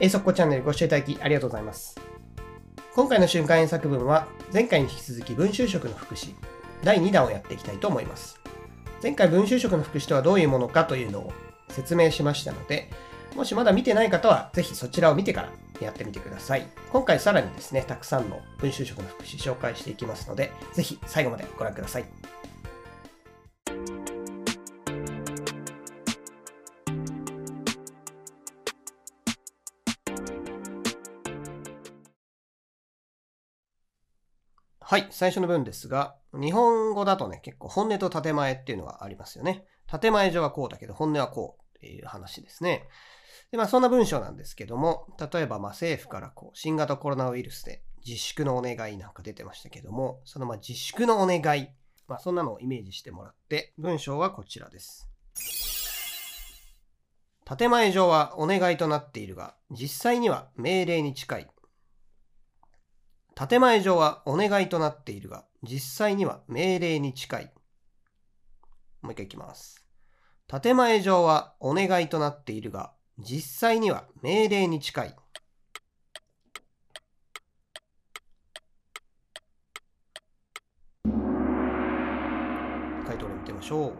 英速攻チャンネルご視聴いただきありがとうございます。今回の瞬間演作文は前回に引き続き文集色の副詞第2弾をやっていきたいと思います。前回文集色の副詞とはどういうものかというのを説明しましたので、もしまだ見てない方はぜひそちらを見てからやってみてください。今回さらにですね、たくさんの文集色の副詞紹介していきますので、ぜひ最後までご覧ください。はい、最初の文ですが、日本語だとね、結構本音と建前っていうのがありますよね。建前上はこうだけど、本音はこうっていう話ですね。で、まあそんな文章なんですけども、例えばま政府からこう新型コロナウイルスで自粛のお願いなんか出てましたけども、そのま自粛のお願い、まあそんなのをイメージしてもらって、文章はこちらです。建前上はお願いとなっているが、実際には命令に近い。建前上はお願いとなっているが、実際には命令に近い。もう一回いきます。建前上はお願いとなっているが、実際には命令に近い。回答を見てみましょう。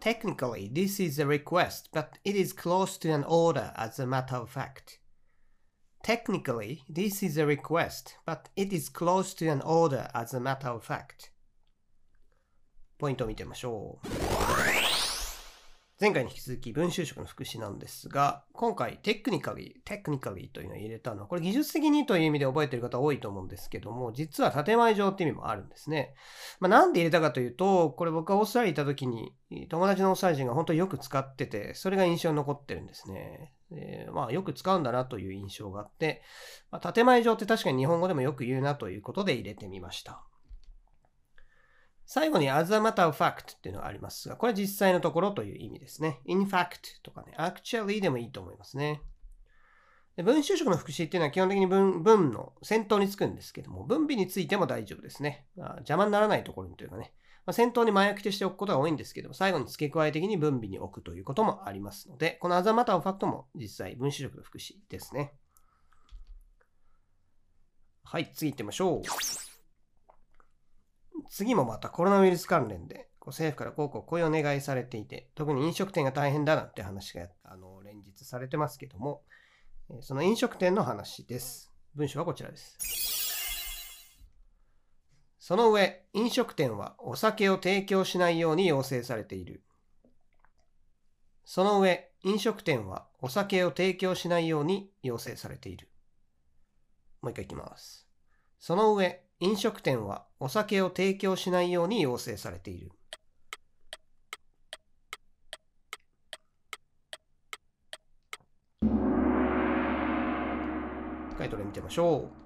Technically, this is a request, but it is close to an order as a matter of fact. Technically, this is a request, but it is close to an order as a matter of fact. ポイントを見てみましょう。前回に引き続き文集色の副詞なんですが、今回テクニカリー、テクニカリーというのを入れたのは、これ技術的にという意味で覚えている方多いと思うんですけども、実は建前上って意味もあるんですね。まあ、なんで入れたかというと、これ僕がオーストラリアにいた時に、友達のオーストラリア人が本当によく使ってて、それが印象に残ってるんですね。えー、まあよく使うんだなという印象があって、まあ、建前上って確かに日本語でもよく言うなということで入れてみました。最後に as a matter of fact っていうのがありますが、これは実際のところという意味ですね。in fact とかね、actually でもいいと思いますね。で文集色の副詞っていうのは基本的に文文の先頭につくんですけども、分尾についても大丈夫ですね。あ邪魔にならないところにというかね、まあ、先頭に前置きとしておくことが多いんですけど最後に付け加え的に分尾に置くということもありますので、この as a matter of fact も実際文集色の副詞ですね。はい、次行ってみましょう。次もまたコロナウイルス関連で、こう政府からこうこうこういうお願いされていて、特に飲食店が大変だなって話があの連日されてますけども、その飲食店の話です。文章はこちらです。その上、飲食店はお酒を提供しないように要請されている。その上、飲食店はお酒を提供しないように要請されている。もう一回いきます。その上、飲食店はお酒を提供しないように要請されている。タイトル見てみましょう。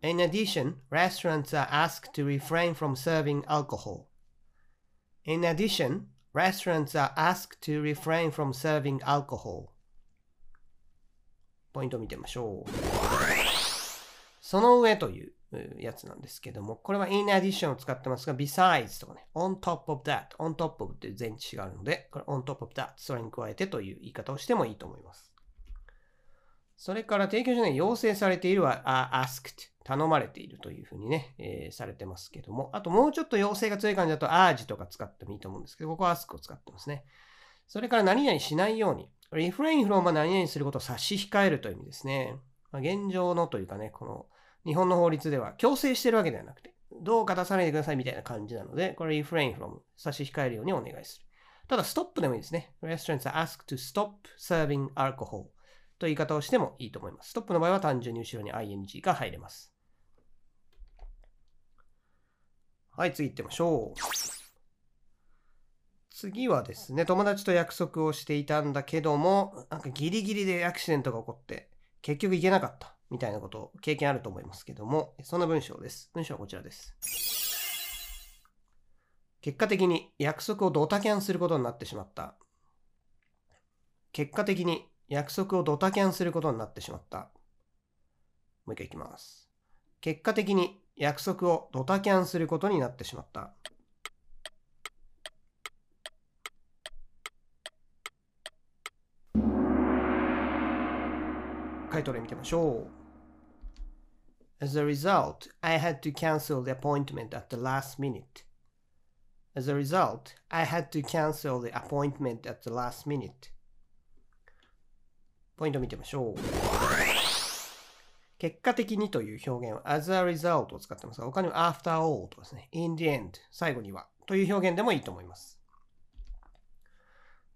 In addition, restaurants are asked to refrain from serving alcohol. In addition, restaurants are asked to refrain from serving alcohol. ポイントを見てみましょう。その上というやつなんですけども、これは in addition を使ってますが、besides とかね、on top of that、on top of っていう前置詞があるので、これ on top of that、それに加えてという言い方をしてもいいと思います。それから提供しない要請されているは asked、頼まれているというふうにね、えー、されてますけども、あともうちょっと要請が強い感じだと urge とか使ってもいいと思うんですけど、ここは ask を使ってますね。それから何々しないように、refrain from は何々することを差し控えるという意味ですね。まあ、現状のというかね、この日本の法律では強制してるわけではなくて、どうか出さないでくださいみたいな感じなので、これ refrain from 差し控えるようにお願いする。ただ、ストップでもいいですね。Restaurants are asked to stop serving alcohol という言い方をしてもいいと思います。ストップの場合は単純に後ろに ing が入れます。はい、次行ってみましょう。次はですね、友達と約束をしていたんだけども、なんかギリギリでアクシデントが起こって、結局行けなかった。みたいなこと経験あると思いますけども、そんな文章です。文章はこちらです。結果的に約束をドタキャンすることになってしまった。結果的に約束をドタキャンすることになってしまった。もう一回いきます。結果的に約束をドタキャンすることになってしまった。回答例見てみましょう。As a result, I had to cancel the appointment at the last minute. As a result, I had to cancel the appointment at the last minute. ポイント見てみましょう。結果的にという表現は as a result を使ってますが、他にも after all とですね、in the end 最後にはという表現でもいいと思います。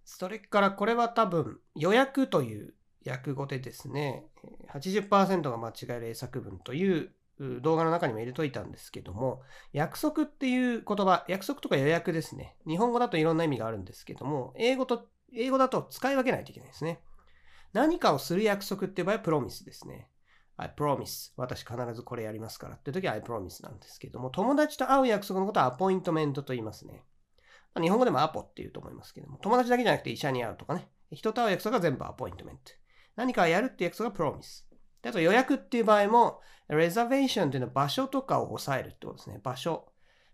それからこれは多分予約という訳語でですね、80%が間違える英作文という動画の中にも入れといたんですけども、約束っていう言葉、約束とか予約ですね。日本語だといろんな意味があるんですけども、英語と、英語だと使い分けないといけないですね。何かをする約束っていう場合はプロミスですね。I promise 私必ずこれやりますからって時は I promise なんですけども、友達と会う約束のことはアポイントメントと言いますね。まあ、日本語でもアポって言うと思いますけども、友達だけじゃなくて医者に会うとかね、人と会う約束が全部アポイントメント。何かをやるって約束がプロミス。であと予約っていう場合も、レザベーションっていうのは場所とかを抑えるってことですね。場所、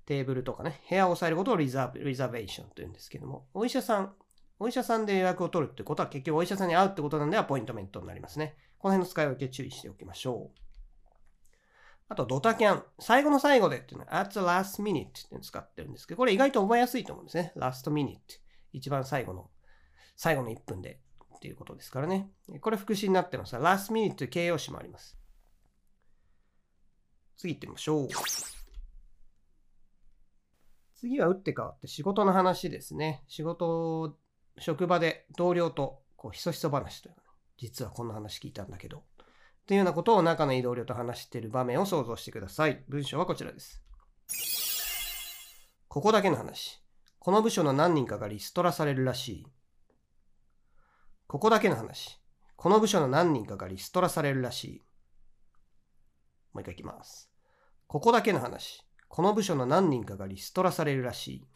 テーブルとかね、部屋を抑えることをリザリザベーションというんですけども、お医者さん、お医者さんで予約を取るってことは結局お医者さんに会うってことなんでアポイントメントになりますね。この辺の使い分け注意しておきましょう。あと、ドタキャン。最後の最後でっていうのは、at the last minute って使ってるんですけど、これ意外と覚えやすいと思うんですね。last minute。一番最後の、最後の1分でっていうことですからね。これ副詞になってますが、last minute という形容詞もあります。次行ってみましょう。次は打って変わって仕事の話ですね。仕事、職場で同僚とこうひそひそ話というか、実はこんな話聞いたんだけど、というようなことを仲のいい同僚と話している場面を想像してください。文章はこちらです。ここだけの話。この部署の何人かがリストラされるらしい。ここだけの話。この部署の何人かがリストラされるらしい。もう一回いきます。ここだけの話。この部署の何人かがリストラされるらしい。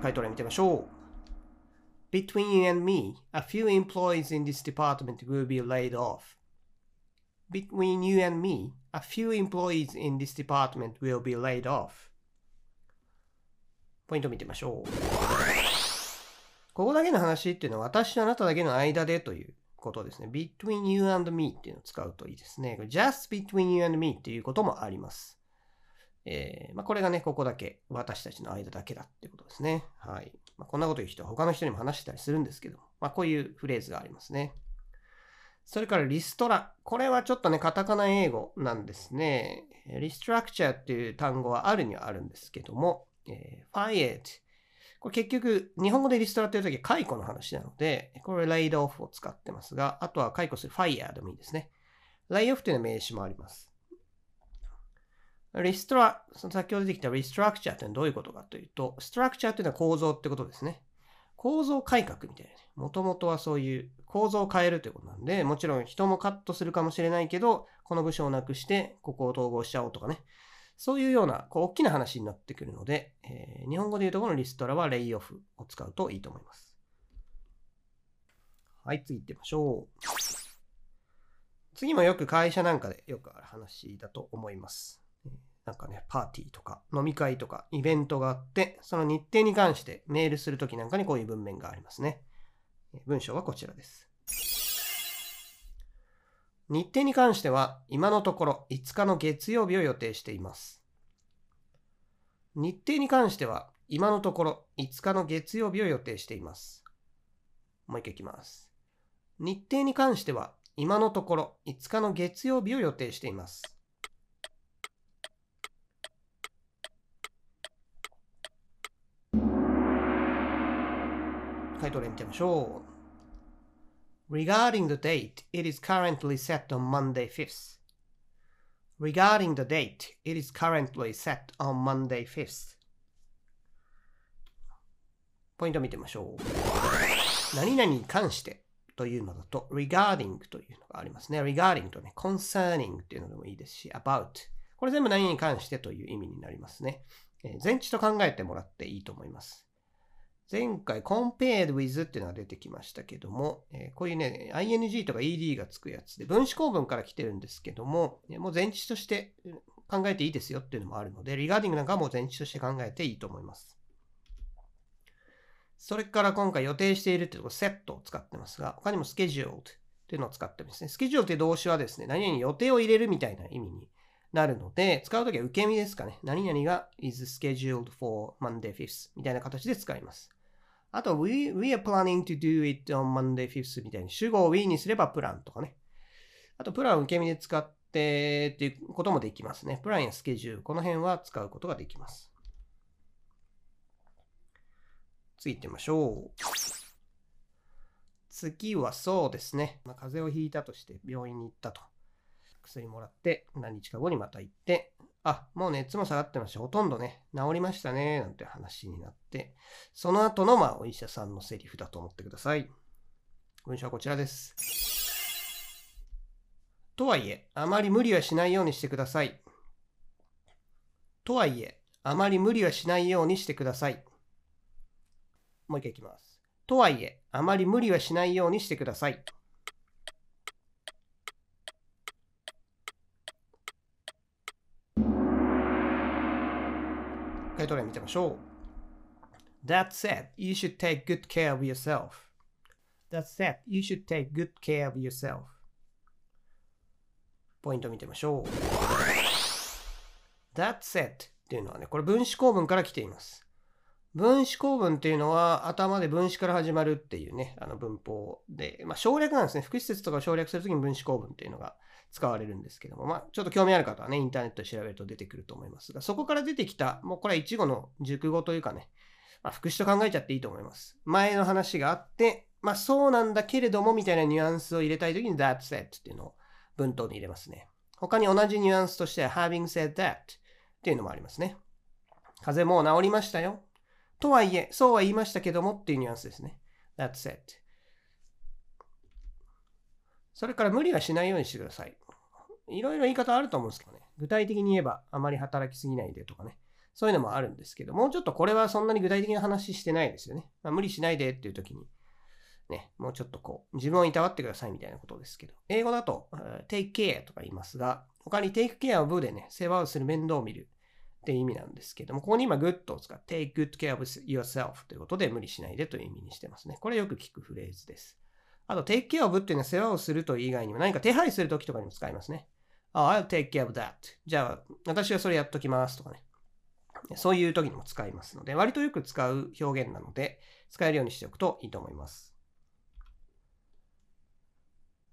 回答例見てみましょう。Between you and me, a few employees in this department will be laid off. Between you and me, a few employees in this department will be laid off. ポイント見てみましょう。ここだけの話っていうのは私とあなただけの間でということですね。between you and me っていうのを使うといいですね。just between you and me っていうこともあります。えー、まあ、これがね、ここだけ、私たちの間だけだってことですね。はい。まあ、こんなこと言う人は他の人にも話してたりするんですけど、まあ、こういうフレーズがありますね。それからリストラ。これはちょっとね、カタカナ英語なんですね。リストラクチャーっていう単語はあるにはあるんですけども、えー、fired。これ結局、日本語でリストラっていうときは解雇の話なので、これ laid off を使ってますが、あとは解雇する fire でもいいですね。laid off という名詞もあります。リストラ、その先ほど出てきたリストラクチャーってどういうことかというと、ストラクチャーっていうのは構造ってことですね。構造改革みたいな、ね。もともとはそういう構造を変えるということなんで、もちろん人もカットするかもしれないけど、この部署をなくして、ここを統合しちゃおうとかね。そういうような、こう、大きな話になってくるので、えー、日本語で言うとこのリストラはレイオフを使うといいと思います。はい、次行ってみましょう。次もよく会社なんかでよくある話だと思います。なんかね、パーティーとか飲み会とかイベントがあって、その日程に関してメールするときなんかにこういう文面がありますね。文章はこちらです。日程に関しては今のところ5日の月曜日を予定しています。日程に関しては今のところ5日の月曜日を予定しています。もう一回いきます。日程に関しては今のところ5日の月曜日を予定しています。タイトル見てみましょう。Regarding the date, it is currently set on Monday 5th. Regarding the date, it is currently set on Monday 5th. ポイント見てみましょう。何々に関してというのだと regarding というのがありますね。regarding とね、concerning というのでもいいですし、about。これ全部何に関してという意味になりますね。えー、前置と考えてもらっていいと思います。前回 compared with っていうのが出てきましたけども、え、こういうね、ing とか ed がつくやつで、分子構文から来てるんですけども、もう前置詞として考えていいですよっていうのもあるので、regarding なんかも前置詞として考えていいと思います。それから今回予定しているっていうところ、セットを使ってますが、他にも scheduled っていうのを使ってますね。schedule って動詞はですね、何々予定を入れるみたいな意味になるので、使うときは受け身ですかね。何々が is scheduled for Monday 5th みたいな形で使います。あと、we, we are planning to do it on Monday 5th みたいに主語を we にすればプランとかね。あと、プランを受け身で使ってっていうこともできますね。プランやスケジュール、この辺は使うことができます。次行ってみましょう。次はそうですね。まあ、風邪をひいたとして病院に行ったと。薬もらって何日か後にまた行って、あ、もう熱も下がってました。ほとんどね、治りましたね、なんて話になって、その後の、まあ、お医者さんのセリフだと思ってください。文章はこちらです。とはいえ、あまり無理はしないようにしてください。とはいえ、あまり無理はしないようにしてください。もう一回いきます。とはいえ、あまり無理はしないようにしてください。ト例見てみましょう。That said, you should take good care of yourself. That said, you should take good care of yourself. ポイント見てみましょう。That said っていうのはね、これ分子構文から来ています。分子構文っていうのは頭で分子から始まるっていうね、あの文法で、まあ省略なんですね。副施設とか省略するときに分子構文っていうのが使われるんですけども、まあ、ちょっと興味ある方はね、インターネットで調べると出てくると思いますが、そこから出てきた、もうこれは一語の熟語というかね、まあ、副詞と考えちゃっていいと思います。前の話があって、まあ、そうなんだけれども、みたいなニュアンスを入れたいときに that said っていうのを文頭に入れますね。他に同じニュアンスとして having said that っていうのもありますね。風邪もう治りましたよ。とはいえ、そうは言いましたけどもっていうニュアンスですね。that said。それから無理はしないようにしてください。いろいろ言い方あると思うんですけどね。具体的に言えば、あまり働きすぎないでとかね。そういうのもあるんですけど、もうちょっとこれはそんなに具体的な話してないですよね。まあ、無理しないでっていう時に、ね、もうちょっとこう、自分をいたわってくださいみたいなことですけど、英語だと、take care とか言いますが、他に take care of でね、世話をする面倒を見るっていう意味なんですけども、ここに今 good を使って take good care of yourself ということで無理しないでという意味にしてますね。これよく聞くフレーズです。あと、take care of っていうのは世話をするという以外にも何か手配するときとかにも使いますね。Oh, I'll take care of that. じゃあ、私はそれやっときますとかね。そういう時にも使いますので、割とよく使う表現なので、使えるようにしておくといいと思います。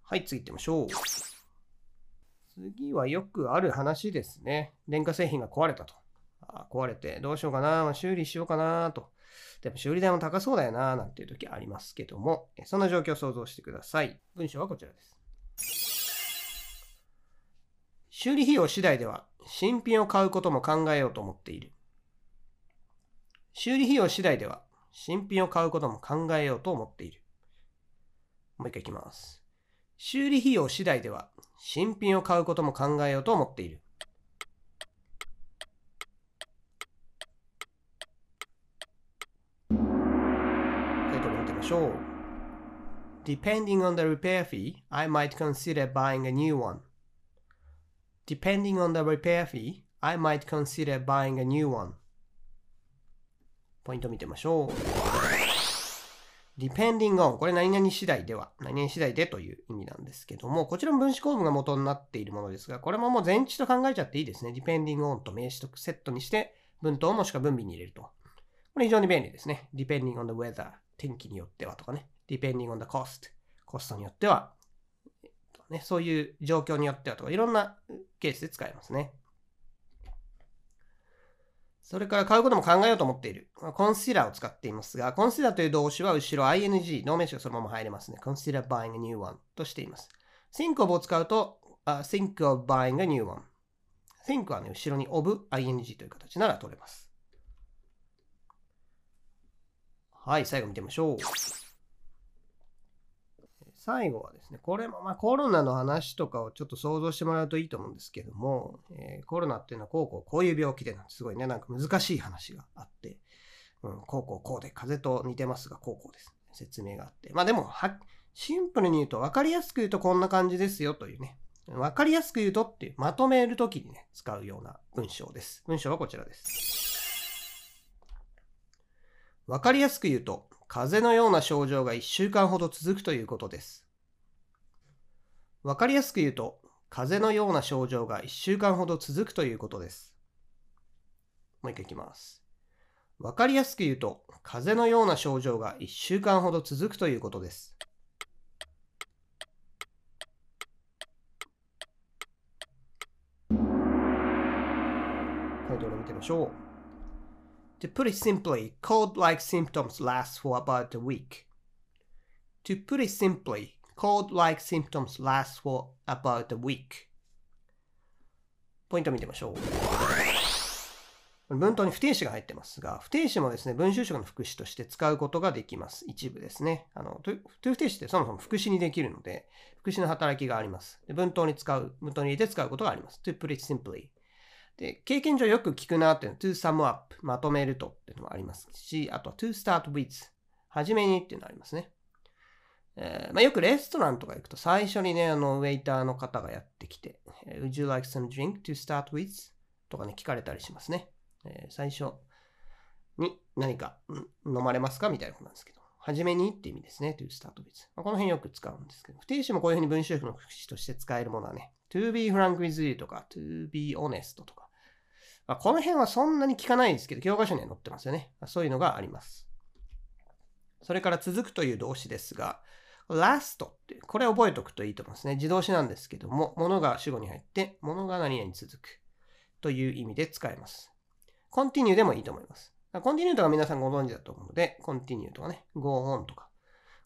はい、次行ってみましょう。次はよくある話ですね。電化製品が壊れたと。あ壊れてどうしようかな、ま、修理しようかなと。でも修理代も高そうだよな、なんていう時ありますけども、そんな状況を想像してください。文章はこちらです。修理費用次第では新品を買うことも考えようと思っている。修理費用次第では新品を買うことも考えようと思っている。もう一回いきます。修理費用次第では新品を買うことも考えようと思っている。sure. Depending on the repair fee, I might consider buying a new one. Depending on the repair fee, I might consider buying a new one. ポイント見てみましょう。Depending on これ何々次第では、何々次第でという意味なんですけども、こちらも分子構文が元になっているものですが、これももう前置と考えちゃっていいですね。depending on と名詞とセットにして、文頭もしくは分尾に入れると。これ非常に便利ですね。depending on the weather 天気によってはとかね、depending on the cost、コストによっては、ね、そういう状況によってはとか、いろんなケースで使えますね。それから買うことも考えようと思っている。コンシラーを使っていますが、コンシラーという動詞は後ろ ing、動名詞がそのまま入れますね。consider buying a new one としています。think of を使うと、uh, think of buying a new one。think はね、後ろに of ing という形なら取れます。はい、最後見てみましょう。最後はですね、これもまコロナの話とかをちょっと想像してもらうといいと思うんですけども、えー、コロナっていうのはこうこうこういう病気でなんてすごいね、なんか難しい話があって、うん、こうこうこうで風邪と似てますが、こうこうです、説明があって。まあでも、シンプルに言うと分かりやすく言うとこんな感じですよというね、分かりやすく言うとってまとめるときにね、使うような文章です。文章はこちらです。わかりやすく言うと、風邪のような症状が1週間ほど続くということです。わかりやすく言うと、風邪のような症状が1週間ほど続くということです。もう一回いきます。わかりやすく言うと、風邪のような症状が1週間ほど続くということです。回答を見てみましょう。To put it simply, cold-like symptoms last for about a week. To put it simply, cold-like symptoms last for about a week. ポイント見てみましょう。文頭に不定詞が入ってますが、不定詞もですね、文集色の副詞として使うことができます。一部ですね。あの、トゥ不定詞ってそもそも副詞にできるので、副詞の働きがあります。で文頭に使う、文頭に入れて使うことがあります。to put it simply。で、経験上よく聞くなっていうのは to sum up、まとめるとっていうのもありますし、あとは to start with、はじめにっていうのありますね。えー、まあ、よくレストランとか行くと最初にね、あの、ウェイターの方がやってきて、Would you like some drink to start with? とかね、聞かれたりしますね。えー、最初に何か飲まれますかみたいなことなんですけど、はじめにって意味ですね。to start with。まあ、この辺よく使うんですけど、不定詞もこういうふうに文章の副詞として使えるものはね、to be frank with you とか、to be honest とか、まあ、この辺はそんなに聞かないですけど、教科書には載ってますよね。まあ、そういうのがあります。それから続くという動詞ですが、last って、これ覚えておくといいと思いますね。自動詞なんですけども、物が主語に入って、物が何々続くという意味で使えます。continue でもいいと思います。continue とか皆さんご存知だと思うので、continue とかね、go on とか、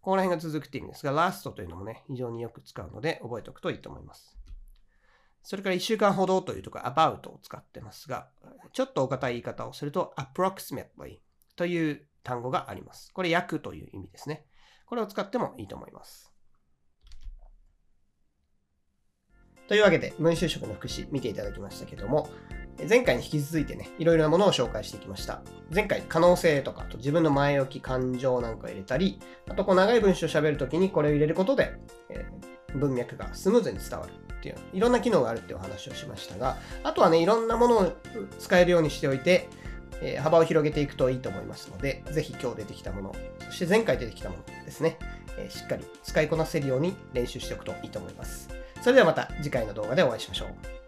ここら辺が続くって意味ですが、last というのもね、非常によく使うので覚えておくといいと思います。それから1週間ほどというところ、about を使ってますが、ちょっとお堅い言い方をすると、approximately という単語があります。これ、約という意味ですね。これを使ってもいいと思います。というわけで、文集色の副詞見ていただきましたけども、前回に引き続いてね、いろいろなものを紹介してきました。前回、可能性とか、と自分の前置き、感情なんかを入れたり、あとこう長い文章を喋るときにこれを入れることで、えー、文脈がスムーズに伝わるっていう、いろんな機能があるってお話をしましたが、あとはね、いろんなものを使えるようにしておいて、えー、幅を広げていくといいと思いますので、ぜひ今日出てきたもの、そして前回出てきたものですね、えー、しっかり使いこなせるように練習しておくといいと思います。それではまた次回の動画でお会いしましょう。